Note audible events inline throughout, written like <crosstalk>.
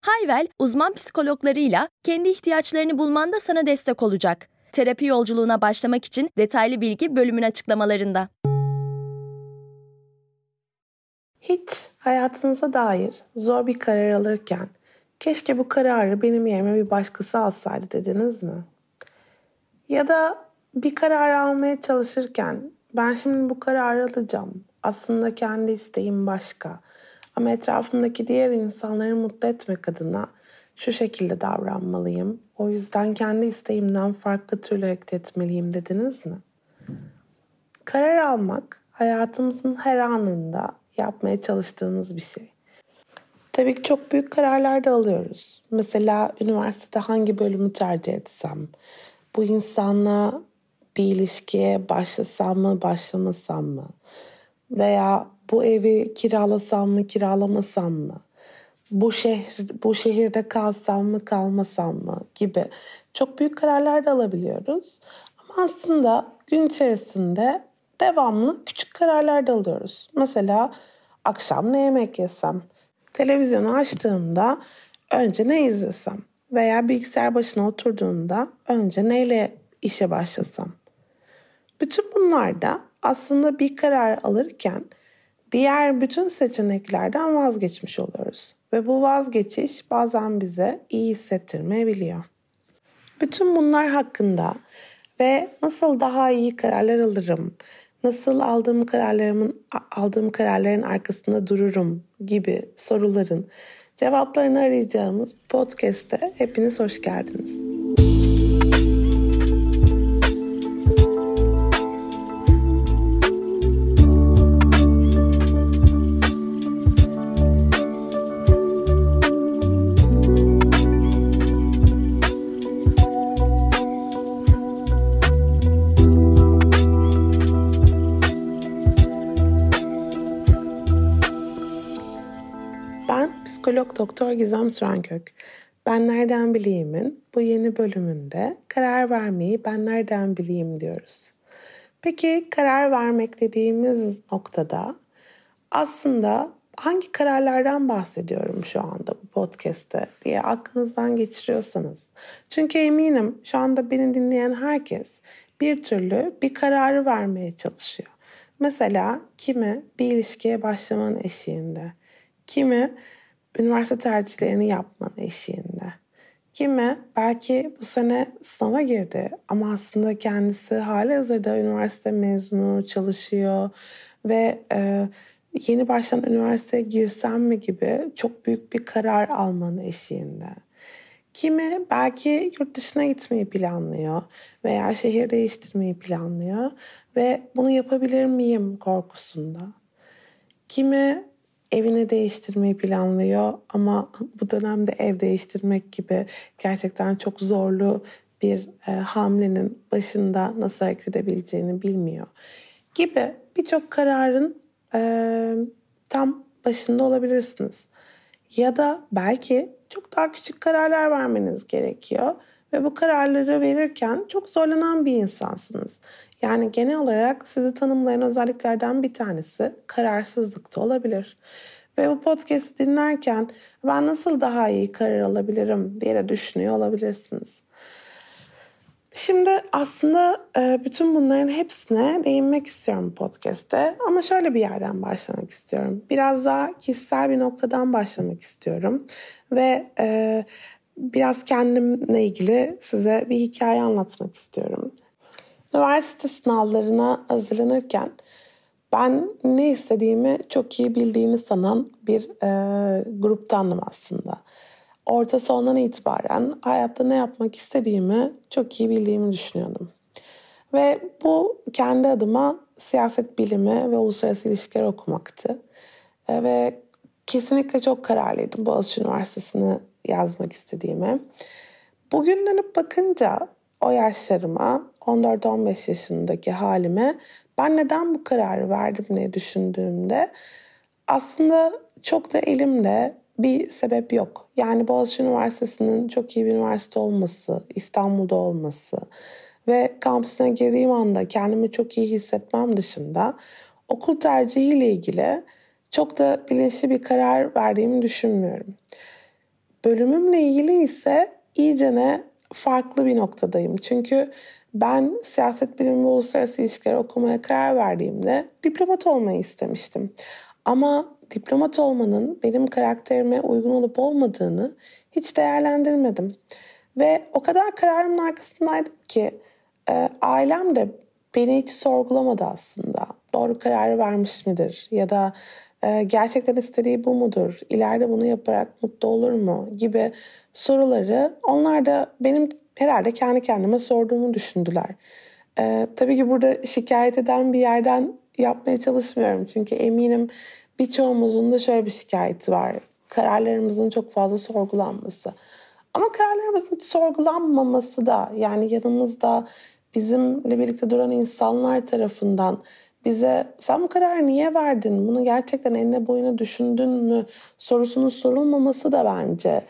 Hayvel, uzman psikologlarıyla kendi ihtiyaçlarını bulmanda sana destek olacak. Terapi yolculuğuna başlamak için detaylı bilgi bölümün açıklamalarında. Hiç hayatınıza dair zor bir karar alırken keşke bu kararı benim yerime bir başkası alsaydı dediniz mi? Ya da bir karar almaya çalışırken ben şimdi bu kararı alacağım. Aslında kendi isteğim başka. Ama etrafımdaki diğer insanları mutlu etmek adına şu şekilde davranmalıyım. O yüzden kendi isteğimden farklı türlü hareket etmeliyim dediniz mi? Karar almak hayatımızın her anında yapmaya çalıştığımız bir şey. Tabii ki çok büyük kararlar da alıyoruz. Mesela üniversitede hangi bölümü tercih etsem, bu insanla bir ilişkiye başlasam mı, başlamasam mı? Veya bu evi kiralasam mı, kiralamasam mı? Bu şehir bu şehirde kalsam mı, kalmasam mı gibi çok büyük kararlar da alabiliyoruz. Ama aslında gün içerisinde devamlı küçük kararlar da alıyoruz. Mesela akşam ne yemek yesem, televizyonu açtığımda önce ne izlesem veya bilgisayar başına oturduğumda önce neyle işe başlasam. Bütün bunlarda aslında bir karar alırken diğer bütün seçeneklerden vazgeçmiş oluyoruz. Ve bu vazgeçiş bazen bize iyi hissettirmeyebiliyor. Bütün bunlar hakkında ve nasıl daha iyi kararlar alırım, nasıl aldığım kararlarımın aldığım kararların arkasında dururum gibi soruların cevaplarını arayacağımız podcast'te hepiniz hoş geldiniz. Psikolog doktor Gizem Sürenkök. Ben nereden bileyim'in bu yeni bölümünde karar vermeyi ben nereden bileyim diyoruz. Peki karar vermek dediğimiz noktada aslında hangi kararlardan bahsediyorum şu anda bu podcast'te diye aklınızdan geçiriyorsanız. Çünkü eminim şu anda beni dinleyen herkes bir türlü bir kararı vermeye çalışıyor. Mesela kimi bir ilişkiye başlamanın eşiğinde, kimi üniversite tercihlerini yapmanın eşiğinde. Kimi belki bu sene sınava girdi ama aslında kendisi hali hazırda üniversite mezunu çalışıyor ve e, yeni baştan üniversiteye girsem mi gibi çok büyük bir karar almanın eşiğinde. Kimi belki yurt dışına gitmeyi planlıyor veya şehir değiştirmeyi planlıyor ve bunu yapabilir miyim korkusunda. Kimi evini değiştirmeyi planlıyor ama bu dönemde ev değiştirmek gibi gerçekten çok zorlu bir e, hamlenin başında nasıl hareket edebileceğini bilmiyor gibi birçok kararın e, tam başında olabilirsiniz. Ya da belki çok daha küçük kararlar vermeniz gerekiyor ve bu kararları verirken çok zorlanan bir insansınız. Yani genel olarak sizi tanımlayan özelliklerden bir tanesi kararsızlıkta olabilir. Ve bu podcast'i dinlerken ben nasıl daha iyi karar alabilirim diye de düşünüyor olabilirsiniz. Şimdi aslında e, bütün bunların hepsine değinmek istiyorum podcast'te ama şöyle bir yerden başlamak istiyorum. Biraz daha kişisel bir noktadan başlamak istiyorum ve e, biraz kendimle ilgili size bir hikaye anlatmak istiyorum. Üniversite sınavlarına hazırlanırken ben ne istediğimi çok iyi bildiğini sanan bir e, gruptandım aslında. Orta sondan itibaren hayatta ne yapmak istediğimi çok iyi bildiğimi düşünüyordum. Ve bu kendi adıma siyaset bilimi ve uluslararası ilişkiler okumaktı. E, ve kesinlikle çok kararlıydım Boğaziçi Üniversitesi'ni yazmak istediğime. Bugün dönüp bakınca o yaşlarıma 14-15 yaşındaki halime ben neden bu kararı verdim diye düşündüğümde aslında çok da elimde bir sebep yok. Yani Boğaziçi Üniversitesi'nin çok iyi bir üniversite olması, İstanbul'da olması ve kampüsüne girdiğim anda kendimi çok iyi hissetmem dışında okul tercihiyle ilgili çok da bilinçli bir karar verdiğimi düşünmüyorum. Bölümümle ilgili ise iyicene farklı bir noktadayım. Çünkü ben siyaset bilimi ve uluslararası ilişkiler okumaya karar verdiğimde diplomat olmayı istemiştim. Ama diplomat olmanın benim karakterime uygun olup olmadığını hiç değerlendirmedim. Ve o kadar kararımın arkasındaydım ki e, ailem de beni hiç sorgulamadı aslında. Doğru kararı vermiş midir? Ya da e, gerçekten istediği bu mudur? İleride bunu yaparak mutlu olur mu? Gibi soruları onlar da benim herhalde kendi kendime sorduğumu düşündüler. E, tabii ki burada şikayet eden bir yerden yapmaya çalışmıyorum. Çünkü eminim birçoğumuzun da şöyle bir şikayeti var. Kararlarımızın çok fazla sorgulanması. Ama kararlarımızın sorgulanmaması da yani yanımızda bizimle birlikte duran insanlar tarafından bize sen bu kararı niye verdin? Bunu gerçekten enine boyuna düşündün mü? Sorusunun sorulmaması da bence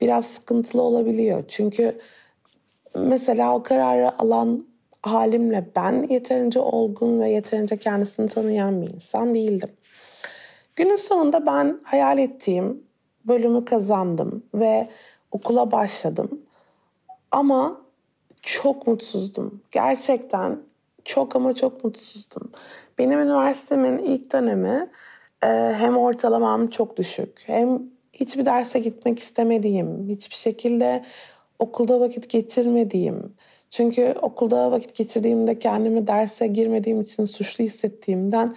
biraz sıkıntılı olabiliyor. Çünkü mesela o kararı alan halimle ben yeterince olgun ve yeterince kendisini tanıyan bir insan değildim. Günün sonunda ben hayal ettiğim bölümü kazandım ve okula başladım. Ama çok mutsuzdum. Gerçekten çok ama çok mutsuzdum. Benim üniversitemin ilk dönemi e, hem ortalamam çok düşük hem hiçbir derse gitmek istemediğim, hiçbir şekilde okulda vakit geçirmediğim. Çünkü okulda vakit geçirdiğimde kendimi derse girmediğim için suçlu hissettiğimden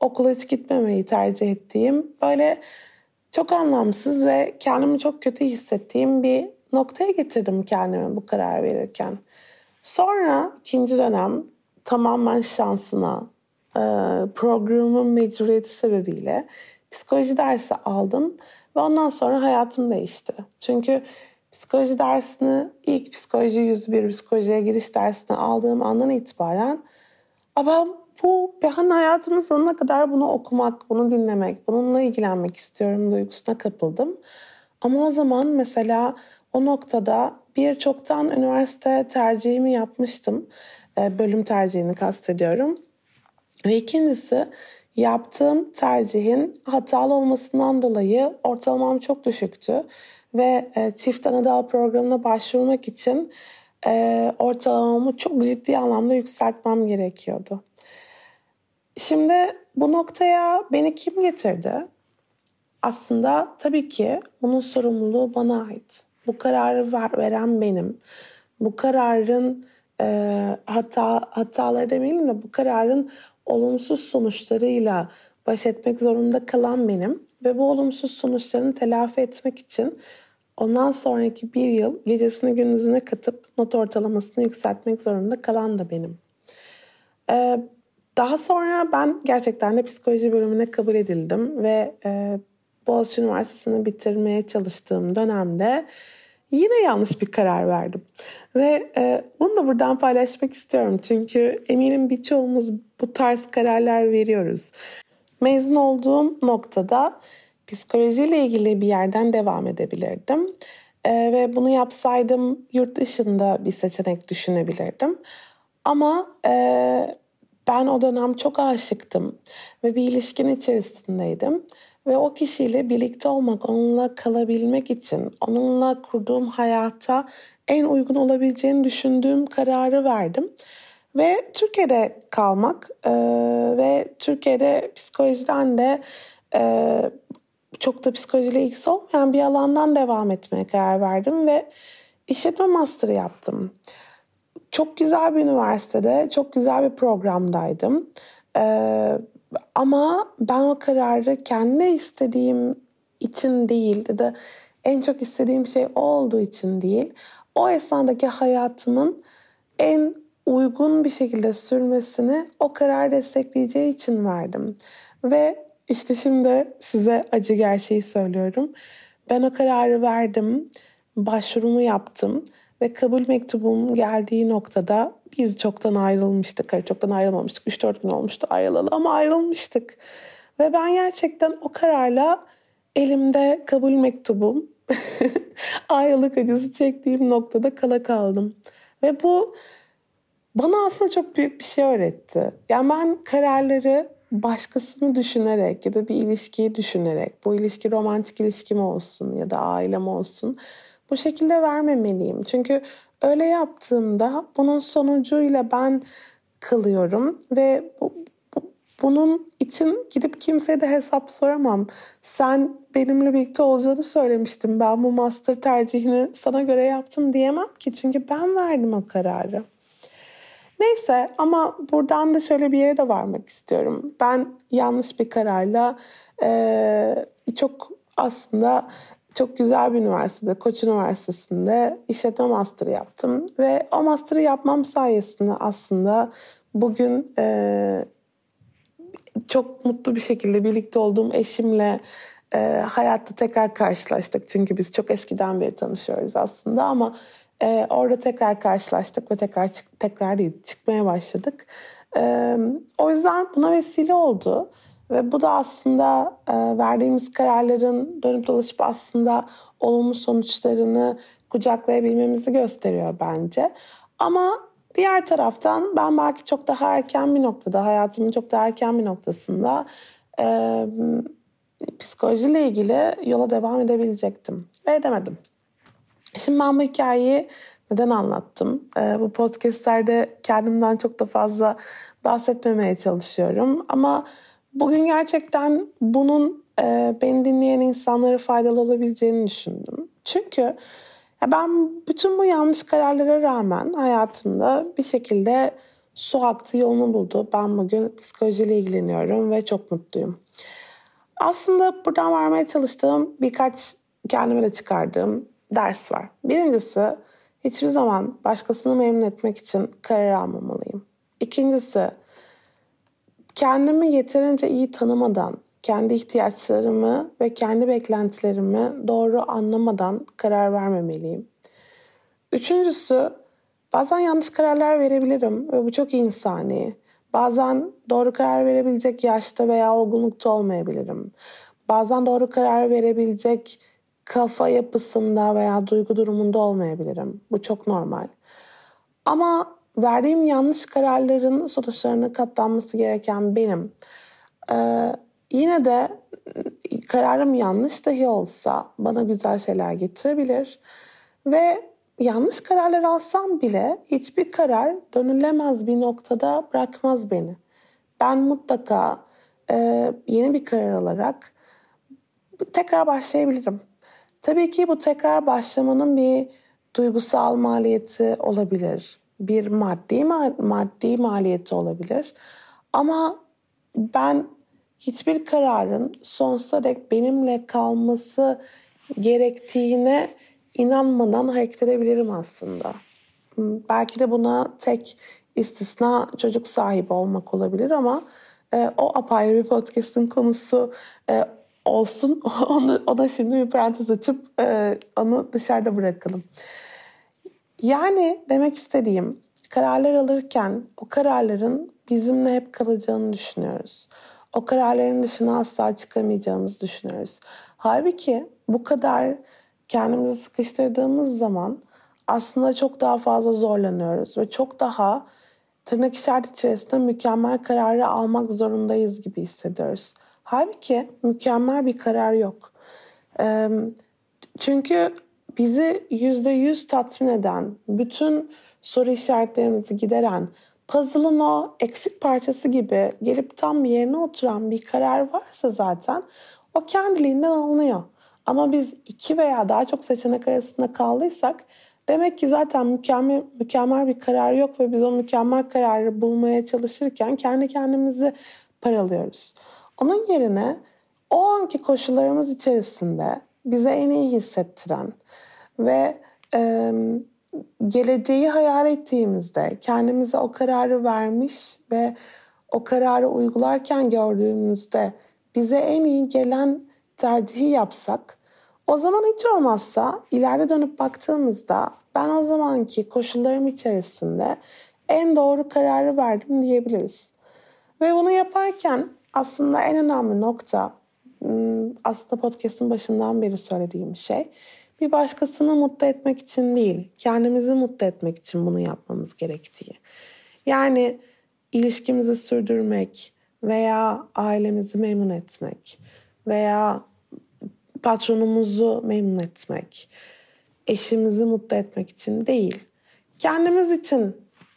okula hiç gitmemeyi tercih ettiğim böyle çok anlamsız ve kendimi çok kötü hissettiğim bir noktaya getirdim kendimi bu karar verirken. Sonra ikinci dönem tamamen şansına e, programın mecburiyeti sebebiyle psikoloji dersi aldım ve ondan sonra hayatım değişti. Çünkü psikoloji dersini ilk psikoloji 101 psikolojiye giriş dersini aldığım andan itibaren ben bu ben hayatımın sonuna kadar bunu okumak, bunu dinlemek, bununla ilgilenmek istiyorum duygusuna kapıldım. Ama o zaman mesela o noktada bir çoktan üniversite tercihimi yapmıştım. E, bölüm tercihini kastediyorum. Ve ikincisi yaptığım tercihin hatalı olmasından dolayı ortalamam çok düşüktü. Ve e, çift anadal programına başvurmak için e, ortalamamı çok ciddi anlamda yükseltmem gerekiyordu. Şimdi bu noktaya beni kim getirdi? Aslında tabii ki bunun sorumluluğu bana ait. Bu kararı ver, veren benim. Bu kararın e, hata hataları demeyelim de bu kararın olumsuz sonuçlarıyla baş etmek zorunda kalan benim ve bu olumsuz sonuçlarını telafi etmek için ondan sonraki bir yıl gecesini gündüzüne katıp not ortalamasını yükseltmek zorunda kalan da benim. Ee, daha sonra ben gerçekten de psikoloji bölümüne kabul edildim ve e, Boğaziçi Üniversitesi'ni bitirmeye çalıştığım dönemde yine yanlış bir karar verdim. Ve e, bunu da buradan paylaşmak istiyorum. Çünkü eminim birçoğumuz bu tarz kararlar veriyoruz. Mezun olduğum noktada psikolojiyle ilgili bir yerden devam edebilirdim. E, ve bunu yapsaydım yurt dışında bir seçenek düşünebilirdim. Ama e, ben o dönem çok aşıktım ve bir ilişkin içerisindeydim. Ve o kişiyle birlikte olmak, onunla kalabilmek için, onunla kurduğum hayata en uygun olabileceğini düşündüğüm kararı verdim. Ve Türkiye'de kalmak e, ve Türkiye'de psikolojiden de e, çok da psikolojiyle ilgisi olmayan bir alandan devam etmeye karar verdim ve işletme master yaptım. Çok güzel bir üniversitede, çok güzel bir programdaydım. Ee, ama ben o kararı kendi istediğim için değil ya da en çok istediğim şey olduğu için değil. O esnadaki hayatımın en uygun bir şekilde sürmesini o karar destekleyeceği için verdim. Ve işte şimdi size acı gerçeği söylüyorum. Ben o kararı verdim, başvurumu yaptım ve kabul mektubum geldiği noktada biz çoktan ayrılmıştık. Hayır çoktan ayrılmamıştık. 3-4 gün olmuştu ayrılalı ama ayrılmıştık. Ve ben gerçekten o kararla elimde kabul mektubum <laughs> ayrılık acısı çektiğim noktada kala kaldım. Ve bu bana aslında çok büyük bir şey öğretti. Yani ben kararları başkasını düşünerek ya da bir ilişkiyi düşünerek, bu ilişki romantik ilişki mi olsun ya da ailem olsun bu şekilde vermemeliyim. Çünkü öyle yaptığımda bunun sonucuyla ben kalıyorum ve bu, bu, bunun için gidip kimseye de hesap soramam. Sen benimle birlikte olacağını söylemiştin. Ben bu master tercihini sana göre yaptım diyemem ki. Çünkü ben verdim o kararı. Neyse ama buradan da şöyle bir yere de varmak istiyorum. Ben yanlış bir kararla e, çok aslında çok güzel bir üniversitede, Koç Üniversitesi'nde işletme master'ı yaptım. Ve o master'ı yapmam sayesinde aslında bugün e, çok mutlu bir şekilde birlikte olduğum eşimle e, hayatta tekrar karşılaştık. Çünkü biz çok eskiden beri tanışıyoruz aslında ama e, orada tekrar karşılaştık ve tekrar tekrar değil çıkmaya başladık. E, o yüzden buna vesile oldu. Ve bu da aslında e, verdiğimiz kararların dönüp dolaşıp aslında olumlu sonuçlarını kucaklayabilmemizi gösteriyor bence. Ama diğer taraftan ben belki çok daha erken bir noktada, hayatımın çok daha erken bir noktasında e, psikolojiyle ilgili yola devam edebilecektim. Ve edemedim. Şimdi ben bu hikayeyi neden anlattım? Ee, bu podcastlerde kendimden çok da fazla bahsetmemeye çalışıyorum. Ama bugün gerçekten bunun e, beni dinleyen insanlara faydalı olabileceğini düşündüm. Çünkü ya ben bütün bu yanlış kararlara rağmen hayatımda bir şekilde su aktı yolunu buldu. Ben bugün psikolojiyle ilgileniyorum ve çok mutluyum. Aslında buradan vermeye çalıştığım birkaç kendime de çıkardığım ders var. Birincisi hiçbir zaman başkasını memnun etmek için karar almamalıyım. İkincisi kendimi yeterince iyi tanımadan, kendi ihtiyaçlarımı ve kendi beklentilerimi doğru anlamadan karar vermemeliyim. Üçüncüsü bazen yanlış kararlar verebilirim ve bu çok insani. Bazen doğru karar verebilecek yaşta veya olgunlukta olmayabilirim. Bazen doğru karar verebilecek kafa yapısında veya duygu durumunda olmayabilirim. Bu çok normal. Ama verdiğim yanlış kararların sonuçlarına katlanması gereken benim. Ee, yine de kararım yanlış dahi olsa bana güzel şeyler getirebilir. Ve yanlış kararlar alsam bile hiçbir karar dönülemez bir noktada bırakmaz beni. Ben mutlaka e, yeni bir karar alarak tekrar başlayabilirim. Tabii ki bu tekrar başlamanın bir duygusal maliyeti olabilir. Bir maddi maddi maliyeti olabilir. Ama ben hiçbir kararın sonsuza dek benimle kalması gerektiğine inanmadan hareket edebilirim aslında. Belki de buna tek istisna çocuk sahibi olmak olabilir ama e, o apayrı bir podcast'ın konusu. E, olsun. <laughs> Onu, ona şimdi bir parantez açıp e, onu dışarıda bırakalım. Yani demek istediğim kararlar alırken o kararların bizimle hep kalacağını düşünüyoruz. O kararların dışına asla çıkamayacağımızı düşünüyoruz. Halbuki bu kadar kendimizi sıkıştırdığımız zaman aslında çok daha fazla zorlanıyoruz ve çok daha tırnak işareti içerisinde mükemmel kararı almak zorundayız gibi hissediyoruz. Halbuki mükemmel bir karar yok. Çünkü bizi yüzde yüz tatmin eden, bütün soru işaretlerimizi gideren, puzzle'ın o eksik parçası gibi gelip tam yerine oturan bir karar varsa zaten o kendiliğinden alınıyor. Ama biz iki veya daha çok seçenek arasında kaldıysak demek ki zaten mükemmel, mükemmel bir karar yok ve biz o mükemmel kararı bulmaya çalışırken kendi kendimizi paralıyoruz. Onun yerine o anki koşullarımız içerisinde bize en iyi hissettiren ve e, geleceği hayal ettiğimizde kendimize o kararı vermiş ve o kararı uygularken gördüğümüzde bize en iyi gelen tercihi yapsak O zaman hiç olmazsa ileride dönüp baktığımızda ben o zamanki koşullarım içerisinde en doğru kararı verdim diyebiliriz. Ve bunu yaparken aslında en önemli nokta aslında podcast'ın başından beri söylediğim şey bir başkasını mutlu etmek için değil, kendimizi mutlu etmek için bunu yapmamız gerektiği. Yani ilişkimizi sürdürmek veya ailemizi memnun etmek veya patronumuzu memnun etmek, eşimizi mutlu etmek için değil, kendimiz için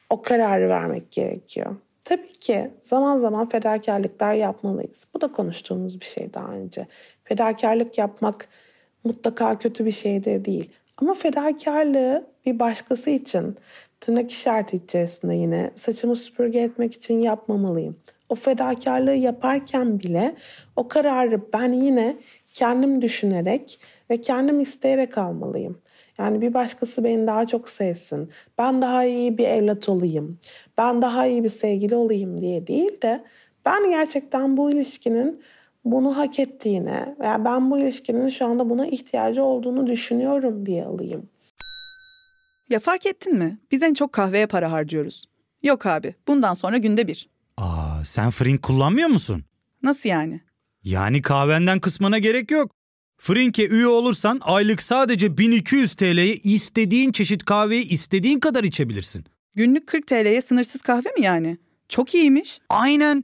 o kararı vermek gerekiyor. Tabii ki zaman zaman fedakarlıklar yapmalıyız. Bu da konuştuğumuz bir şey daha önce. Fedakarlık yapmak mutlaka kötü bir şeydir değil. Ama fedakarlığı bir başkası için tırnak işareti içerisinde yine saçımı süpürge etmek için yapmamalıyım. O fedakarlığı yaparken bile o kararı ben yine kendim düşünerek ve kendim isteyerek almalıyım. Yani bir başkası beni daha çok sevsin, ben daha iyi bir evlat olayım, ben daha iyi bir sevgili olayım diye değil de ben gerçekten bu ilişkinin bunu hak ettiğine veya ben bu ilişkinin şu anda buna ihtiyacı olduğunu düşünüyorum diye alayım. Ya fark ettin mi? Biz en çok kahveye para harcıyoruz. Yok abi, bundan sonra günde bir. Aa, sen Frink kullanmıyor musun? Nasıl yani? Yani kahvenden kısmına gerek yok. Frink'e üye olursan aylık sadece 1200 TL'ye istediğin çeşit kahveyi istediğin kadar içebilirsin. Günlük 40 TL'ye sınırsız kahve mi yani? Çok iyiymiş. Aynen.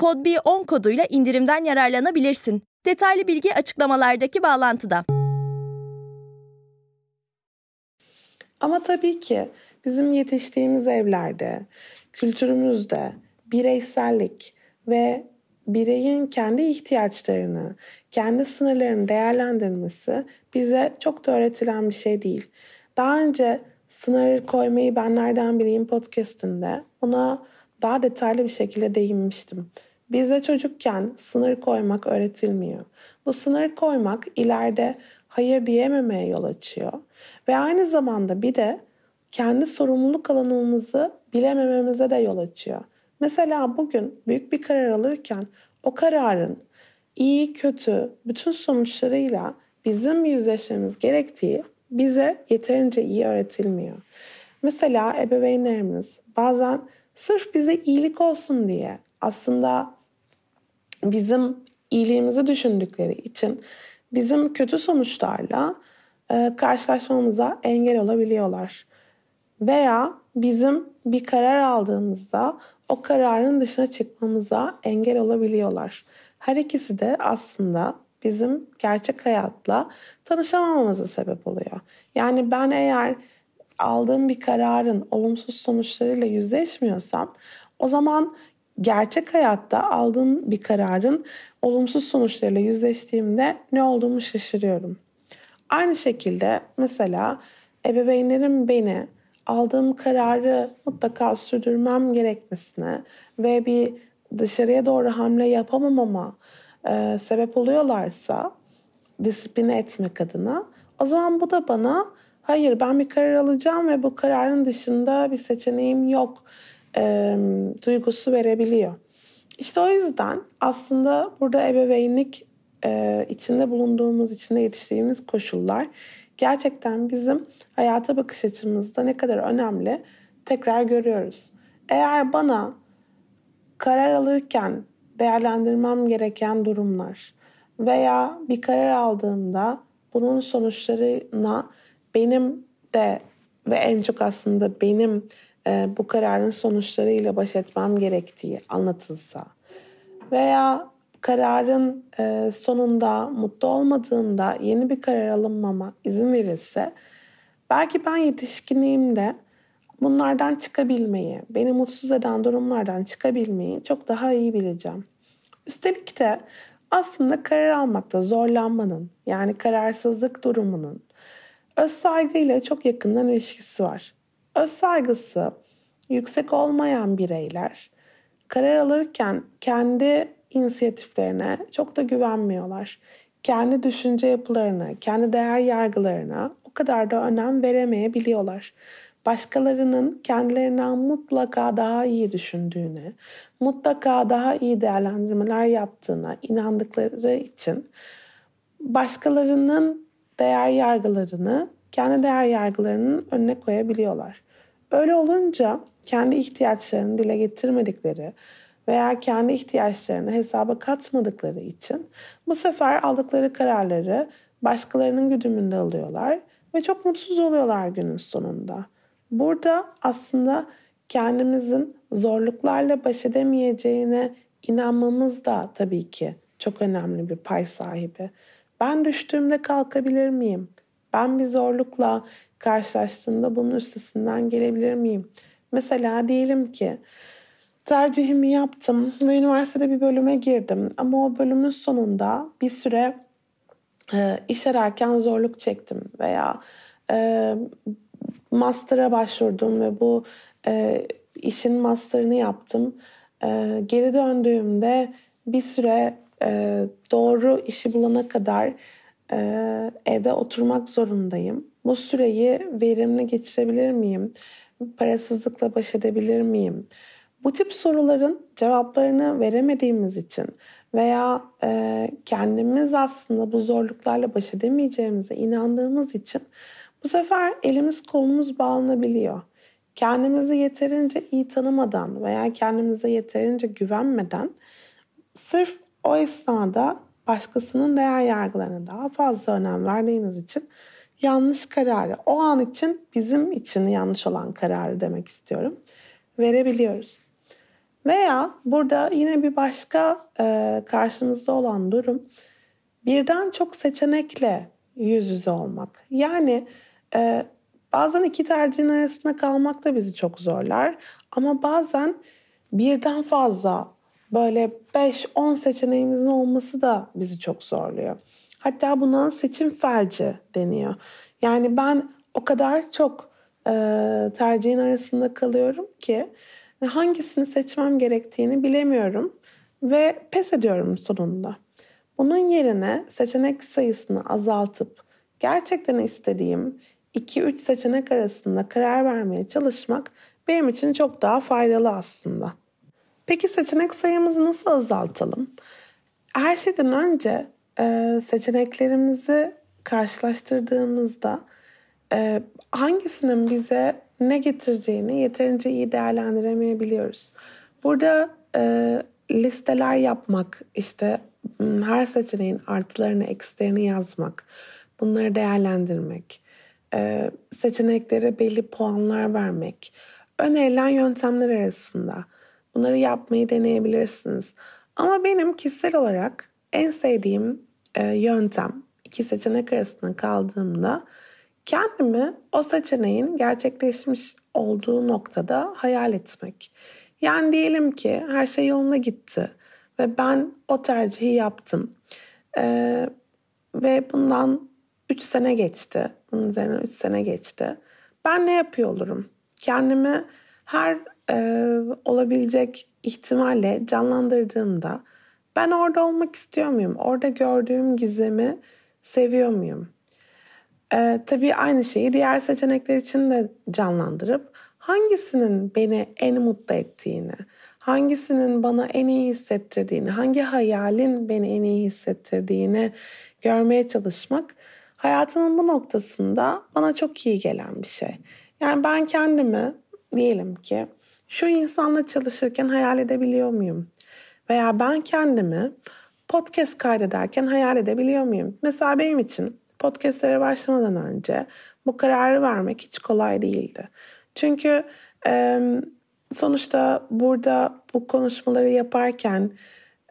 PodB10 koduyla indirimden yararlanabilirsin. Detaylı bilgi açıklamalardaki bağlantıda. Ama tabii ki bizim yetiştiğimiz evlerde, kültürümüzde bireysellik ve bireyin kendi ihtiyaçlarını, kendi sınırlarını değerlendirmesi bize çok da öğretilen bir şey değil. Daha önce sınır koymayı ben nereden bileyim podcastinde ona daha detaylı bir şekilde değinmiştim. Bize çocukken sınır koymak öğretilmiyor. Bu sınır koymak ileride hayır diyememeye yol açıyor. Ve aynı zamanda bir de kendi sorumluluk alanımızı bilemememize de yol açıyor. Mesela bugün büyük bir karar alırken o kararın iyi kötü bütün sonuçlarıyla bizim yüzleşmemiz gerektiği bize yeterince iyi öğretilmiyor. Mesela ebeveynlerimiz bazen sırf bize iyilik olsun diye aslında bizim iyiliğimizi düşündükleri için bizim kötü sonuçlarla e, karşılaşmamıza engel olabiliyorlar. Veya bizim bir karar aldığımızda o kararın dışına çıkmamıza engel olabiliyorlar. Her ikisi de aslında bizim gerçek hayatla tanışamamamıza sebep oluyor. Yani ben eğer aldığım bir kararın olumsuz sonuçlarıyla yüzleşmiyorsam o zaman gerçek hayatta aldığım bir kararın olumsuz sonuçlarıyla yüzleştiğimde ne olduğumu şaşırıyorum. Aynı şekilde mesela ebeveynlerim beni aldığım kararı mutlaka sürdürmem gerekmesine ve bir dışarıya doğru hamle yapamamama e, sebep oluyorlarsa disipline etmek adına o zaman bu da bana hayır ben bir karar alacağım ve bu kararın dışında bir seçeneğim yok e, duygusu verebiliyor. İşte o yüzden aslında burada ebeveynlik e, içinde bulunduğumuz, içinde yetiştiğimiz koşullar gerçekten bizim hayata bakış açımızda ne kadar önemli tekrar görüyoruz. Eğer bana karar alırken değerlendirmem gereken durumlar veya bir karar aldığımda bunun sonuçlarına benim de ve en çok aslında benim e, bu kararın sonuçlarıyla baş etmem gerektiği anlatılsa veya kararın e, sonunda mutlu olmadığımda yeni bir karar alınmama izin verilse belki ben yetişkinliğimde bunlardan çıkabilmeyi, beni mutsuz eden durumlardan çıkabilmeyi çok daha iyi bileceğim. Üstelik de aslında karar almakta zorlanmanın yani kararsızlık durumunun öz saygıyla çok yakından ilişkisi var. Öz saygısı yüksek olmayan bireyler karar alırken kendi inisiyatiflerine çok da güvenmiyorlar. Kendi düşünce yapılarına, kendi değer yargılarına o kadar da önem veremeyebiliyorlar. Başkalarının kendilerinden mutlaka daha iyi düşündüğüne, mutlaka daha iyi değerlendirmeler yaptığına inandıkları için başkalarının değer yargılarını kendi değer yargılarının önüne koyabiliyorlar. Öyle olunca kendi ihtiyaçlarını dile getirmedikleri veya kendi ihtiyaçlarını hesaba katmadıkları için bu sefer aldıkları kararları başkalarının güdümünde alıyorlar ve çok mutsuz oluyorlar günün sonunda. Burada aslında kendimizin zorluklarla baş edemeyeceğine inanmamız da tabii ki çok önemli bir pay sahibi. Ben düştüğümde kalkabilir miyim? Ben bir zorlukla karşılaştığımda bunun üstesinden gelebilir miyim? Mesela diyelim ki tercihimi yaptım ve üniversitede bir bölüme girdim ama o bölümün sonunda bir süre e, iş ararken zorluk çektim veya e, master'a başvurdum ve bu e, işin master'ını yaptım. E, geri döndüğümde bir süre e, doğru işi bulana kadar e, evde oturmak zorundayım. Bu süreyi verimli geçirebilir miyim? Parasızlıkla baş edebilir miyim? Bu tip soruların cevaplarını veremediğimiz için veya e, kendimiz aslında bu zorluklarla baş edemeyeceğimize inandığımız için bu sefer elimiz kolumuz bağlanabiliyor. Kendimizi yeterince iyi tanımadan veya kendimize yeterince güvenmeden sırf o esnada başkasının değer yargılarına daha fazla önem verdiğimiz için yanlış kararı, o an için bizim için yanlış olan kararı demek istiyorum, verebiliyoruz. Veya burada yine bir başka e, karşımızda olan durum birden çok seçenekle yüz yüze olmak. Yani e, bazen iki tercihin arasında kalmak da bizi çok zorlar. Ama bazen birden fazla böyle 5-10 seçeneğimizin olması da bizi çok zorluyor. Hatta buna seçim felci deniyor. Yani ben o kadar çok e, tercihin arasında kalıyorum ki hangisini seçmem gerektiğini bilemiyorum ve pes ediyorum sonunda. Bunun yerine seçenek sayısını azaltıp gerçekten istediğim 2-3 seçenek arasında karar vermeye çalışmak benim için çok daha faydalı aslında. Peki seçenek sayımızı nasıl azaltalım? Her şeyden önce e, seçeneklerimizi karşılaştırdığımızda e, hangisinin bize ne getireceğini yeterince iyi değerlendiremeyebiliyoruz. Burada e, listeler yapmak, işte her seçeneğin artılarını, eksilerini yazmak, bunları değerlendirmek, seçeneklere belli puanlar vermek, önerilen yöntemler arasında bunları yapmayı deneyebilirsiniz. Ama benim kişisel olarak en sevdiğim e, yöntem iki seçenek arasında kaldığımda kendimi o seçeneğin gerçekleşmiş olduğu noktada hayal etmek. Yani diyelim ki her şey yoluna gitti ve ben o tercihi yaptım. Ee, ve bundan 3 sene geçti. Bunun üzerine 3 sene geçti. Ben ne yapıyor olurum? Kendimi her e, olabilecek ihtimalle canlandırdığımda ben orada olmak istiyor muyum? Orada gördüğüm gizemi seviyor muyum? Ee, tabii aynı şeyi diğer seçenekler için de canlandırıp hangisinin beni en mutlu ettiğini, hangisinin bana en iyi hissettirdiğini, hangi hayalin beni en iyi hissettirdiğini görmeye çalışmak hayatımın bu noktasında bana çok iyi gelen bir şey. Yani ben kendimi diyelim ki şu insanla çalışırken hayal edebiliyor muyum? Veya ben kendimi podcast kaydederken hayal edebiliyor muyum? Mesela benim için podcastlere başlamadan önce bu kararı vermek hiç kolay değildi. Çünkü e, sonuçta burada bu konuşmaları yaparken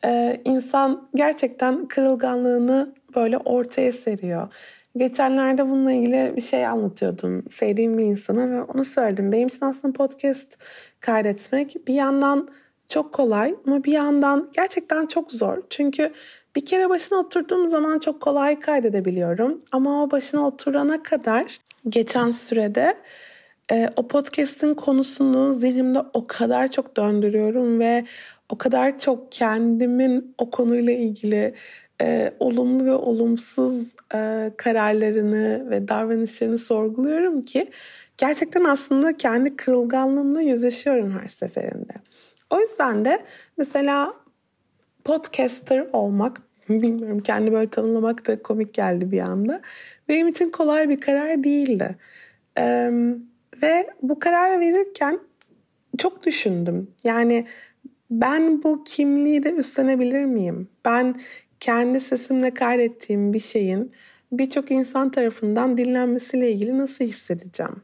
e, insan gerçekten kırılganlığını böyle ortaya seriyor. Geçenlerde bununla ilgili bir şey anlatıyordum. Sevdiğim bir insana ve onu söyledim. Benim için aslında podcast kaydetmek bir yandan çok kolay ama bir yandan gerçekten çok zor. Çünkü Bir kere başına oturduğum zaman çok kolay kaydedebiliyorum. Ama o başına oturana kadar geçen sürede e, o podcast'in konusunu zihnimde o kadar çok döndürüyorum ve o kadar çok kendimin o konuyla ilgili e, olumlu ve olumsuz e, kararlarını ve davranışlarını sorguluyorum ki gerçekten aslında kendi kırılganlığımla yüzleşiyorum her seferinde. O yüzden de mesela podcaster olmak, bilmiyorum kendi böyle tanımlamak da komik geldi bir anda. Benim için kolay bir karar değildi. Ee, ve bu kararı verirken çok düşündüm. Yani ben bu kimliği de üstlenebilir miyim? Ben kendi sesimle kaydettiğim bir şeyin birçok insan tarafından dinlenmesiyle ilgili nasıl hissedeceğim?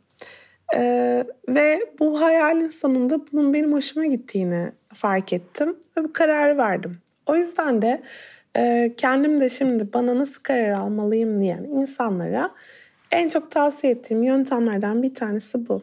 Ee, ve bu hayalin sonunda bunun benim hoşuma gittiğini fark ettim ve bu kararı verdim. O yüzden de e, kendim de şimdi bana nasıl karar almalıyım diyen insanlara en çok tavsiye ettiğim yöntemlerden bir tanesi bu.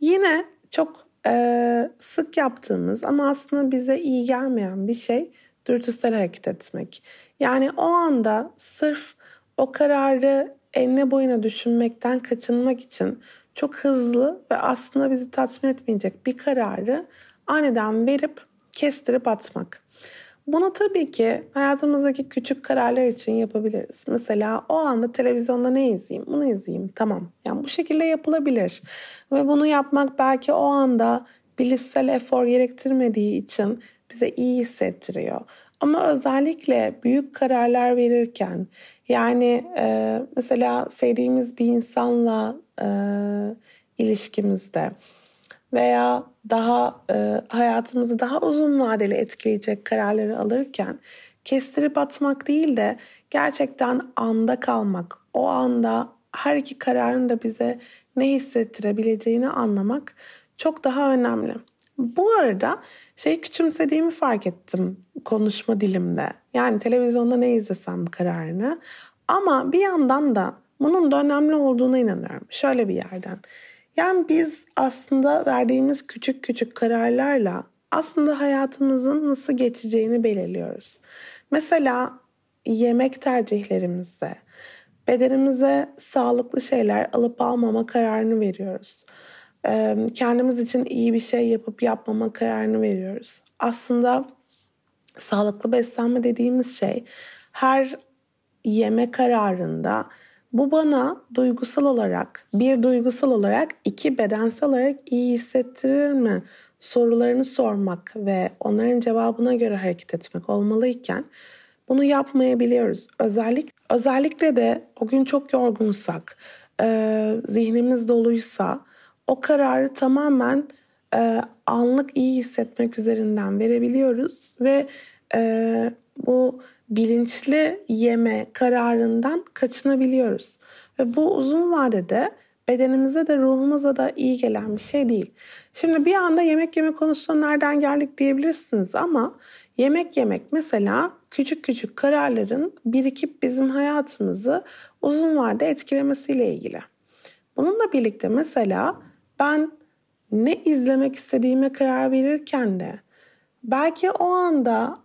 Yine çok e, sık yaptığımız ama aslında bize iyi gelmeyen bir şey dürtüsel hareket etmek. Yani o anda sırf o kararı enine boyuna düşünmekten kaçınmak için çok hızlı ve aslında bizi tatmin etmeyecek bir kararı aniden verip kestirip atmak. Bunu tabii ki hayatımızdaki küçük kararlar için yapabiliriz. Mesela o anda televizyonda ne izleyeyim? Bunu izleyeyim. Tamam. Yani bu şekilde yapılabilir. Ve bunu yapmak belki o anda bilişsel efor gerektirmediği için bize iyi hissettiriyor. Ama özellikle büyük kararlar verirken yani e, mesela sevdiğimiz bir insanla e, ilişkimizde veya daha e, hayatımızı daha uzun vadeli etkileyecek kararları alırken kestirip atmak değil de gerçekten anda kalmak, o anda her iki kararın da bize ne hissettirebileceğini anlamak çok daha önemli. Bu arada şey küçümsediğimi fark ettim konuşma dilimde. Yani televizyonda ne izlesem kararını. Ama bir yandan da bunun da önemli olduğuna inanıyorum. Şöyle bir yerden. Yani biz aslında verdiğimiz küçük küçük kararlarla aslında hayatımızın nasıl geçeceğini belirliyoruz. Mesela yemek tercihlerimizde bedenimize sağlıklı şeyler alıp almama kararını veriyoruz. Kendimiz için iyi bir şey yapıp yapmama kararını veriyoruz. Aslında sağlıklı beslenme dediğimiz şey her yeme kararında bu bana duygusal olarak, bir duygusal olarak, iki bedensel olarak iyi hissettirir mi? Sorularını sormak ve onların cevabına göre hareket etmek olmalıyken bunu yapmayabiliyoruz. Özellik, özellikle de o gün çok yorgunsak, e, zihnimiz doluysa o kararı tamamen e, anlık iyi hissetmek üzerinden verebiliyoruz ve e, bu bilinçli yeme kararından kaçınabiliyoruz. Ve bu uzun vadede bedenimize de ruhumuza da iyi gelen bir şey değil. Şimdi bir anda yemek yeme konusuna nereden geldik diyebilirsiniz ama yemek yemek mesela küçük küçük kararların birikip bizim hayatımızı uzun vadede etkilemesiyle ilgili. Bununla birlikte mesela ben ne izlemek istediğime karar verirken de belki o anda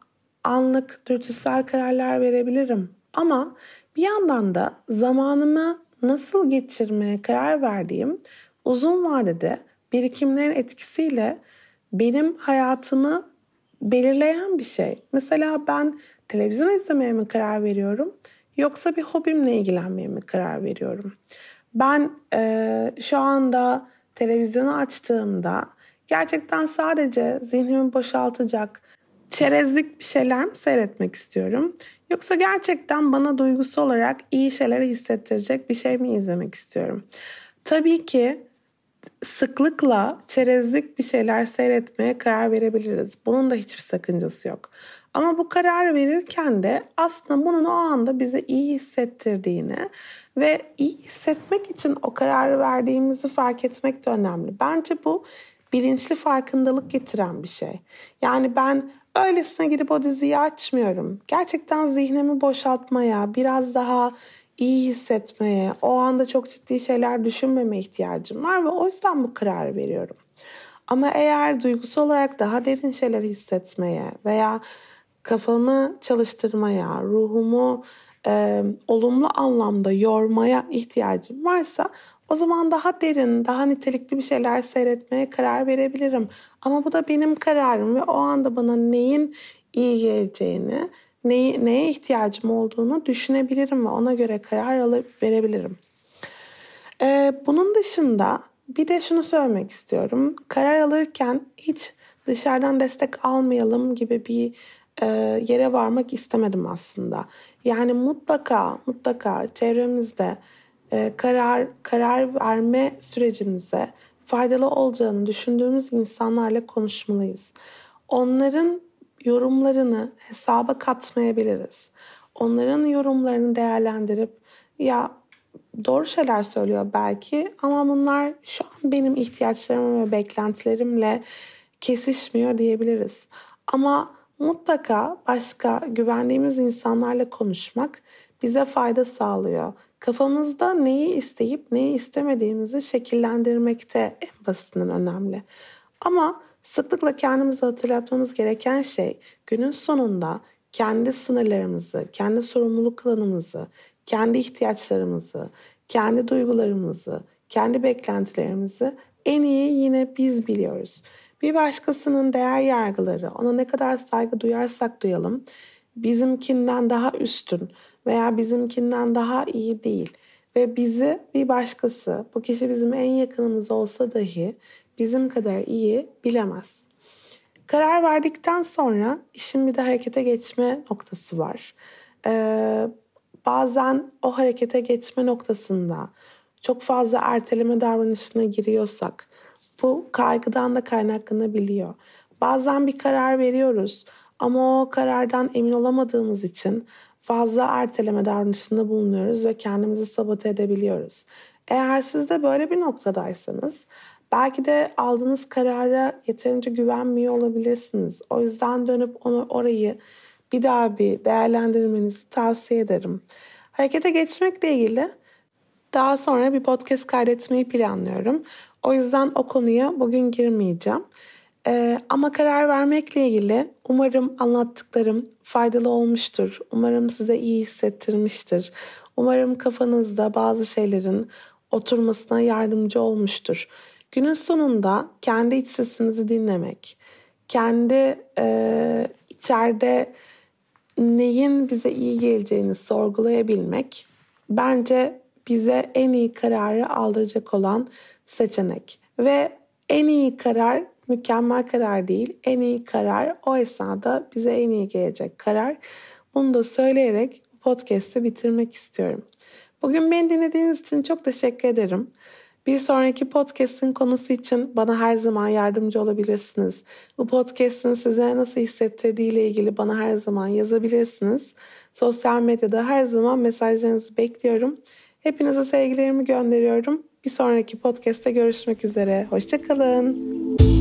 anlık dürtüsel kararlar verebilirim. Ama bir yandan da zamanımı nasıl geçirmeye karar verdiğim uzun vadede birikimlerin etkisiyle benim hayatımı belirleyen bir şey. Mesela ben televizyon izlemeye mi karar veriyorum yoksa bir hobimle ilgilenmeye mi karar veriyorum? Ben e, şu anda televizyonu açtığımda gerçekten sadece zihnimi boşaltacak, çerezlik bir şeyler mi seyretmek istiyorum? Yoksa gerçekten bana duygusu olarak iyi şeyleri hissettirecek bir şey mi izlemek istiyorum? Tabii ki sıklıkla çerezlik bir şeyler seyretmeye karar verebiliriz. Bunun da hiçbir sakıncası yok. Ama bu karar verirken de aslında bunun o anda bize iyi hissettirdiğini ve iyi hissetmek için o kararı verdiğimizi fark etmek de önemli. Bence bu bilinçli farkındalık getiren bir şey. Yani ben öylesine gidip o diziyi açmıyorum. Gerçekten zihnimi boşaltmaya, biraz daha iyi hissetmeye, o anda çok ciddi şeyler düşünmeme ihtiyacım var ve o yüzden bu kararı veriyorum. Ama eğer duygusal olarak daha derin şeyler hissetmeye veya kafamı çalıştırmaya, ruhumu e, olumlu anlamda yormaya ihtiyacım varsa o zaman daha derin, daha nitelikli bir şeyler seyretmeye karar verebilirim. Ama bu da benim kararım ve o anda bana neyin iyi geleceğini, neyi, neye ihtiyacım olduğunu düşünebilirim ve ona göre karar alıp verebilirim. Ee, bunun dışında bir de şunu söylemek istiyorum. Karar alırken hiç dışarıdan destek almayalım gibi bir e, yere varmak istemedim aslında. Yani mutlaka mutlaka çevremizde e, karar karar verme sürecimize faydalı olacağını düşündüğümüz insanlarla konuşmalıyız. Onların yorumlarını hesaba katmayabiliriz. Onların yorumlarını değerlendirip ya doğru şeyler söylüyor belki ama bunlar şu an benim ihtiyaçlarım ve beklentilerimle kesişmiyor diyebiliriz. Ama mutlaka başka güvendiğimiz insanlarla konuşmak bize fayda sağlıyor. Kafamızda neyi isteyip neyi istemediğimizi şekillendirmekte en basitinden önemli. Ama sıklıkla kendimize hatırlatmamız gereken şey günün sonunda kendi sınırlarımızı, kendi sorumluluk alanımızı, kendi ihtiyaçlarımızı, kendi duygularımızı, kendi beklentilerimizi en iyi yine biz biliyoruz. Bir başkasının değer yargıları, ona ne kadar saygı duyarsak duyalım, bizimkinden daha üstün veya bizimkinden daha iyi değil ve bizi bir başkası, bu kişi bizim en yakınımız olsa dahi bizim kadar iyi bilemez. Karar verdikten sonra işin bir de harekete geçme noktası var. Ee, bazen o harekete geçme noktasında çok fazla erteleme davranışına giriyorsak bu kaygıdan da kaynaklanabiliyor. Bazen bir karar veriyoruz ama o karardan emin olamadığımız için fazla erteleme davranışında bulunuyoruz ve kendimizi sabote edebiliyoruz. Eğer siz de böyle bir noktadaysanız belki de aldığınız karara yeterince güvenmiyor olabilirsiniz. O yüzden dönüp onu orayı bir daha bir değerlendirmenizi tavsiye ederim. Harekete geçmekle ilgili daha sonra bir podcast kaydetmeyi planlıyorum. O yüzden o konuya bugün girmeyeceğim. Ee, ama karar vermekle ilgili umarım anlattıklarım faydalı olmuştur. Umarım size iyi hissettirmiştir. Umarım kafanızda bazı şeylerin oturmasına yardımcı olmuştur. Günün sonunda kendi iç sesimizi dinlemek, kendi e, içeride neyin bize iyi geleceğini sorgulayabilmek bence bize en iyi kararı aldıracak olan seçenek. Ve en iyi karar mükemmel karar değil. En iyi karar o esnada bize en iyi gelecek karar. Bunu da söyleyerek podcast'i bitirmek istiyorum. Bugün beni dinlediğiniz için çok teşekkür ederim. Bir sonraki podcast'in konusu için bana her zaman yardımcı olabilirsiniz. Bu podcast'in size nasıl hissettirdiği ile ilgili bana her zaman yazabilirsiniz. Sosyal medyada her zaman mesajlarınızı bekliyorum. Hepinize sevgilerimi gönderiyorum. Bir sonraki podcast'te görüşmek üzere. Hoşçakalın. İlk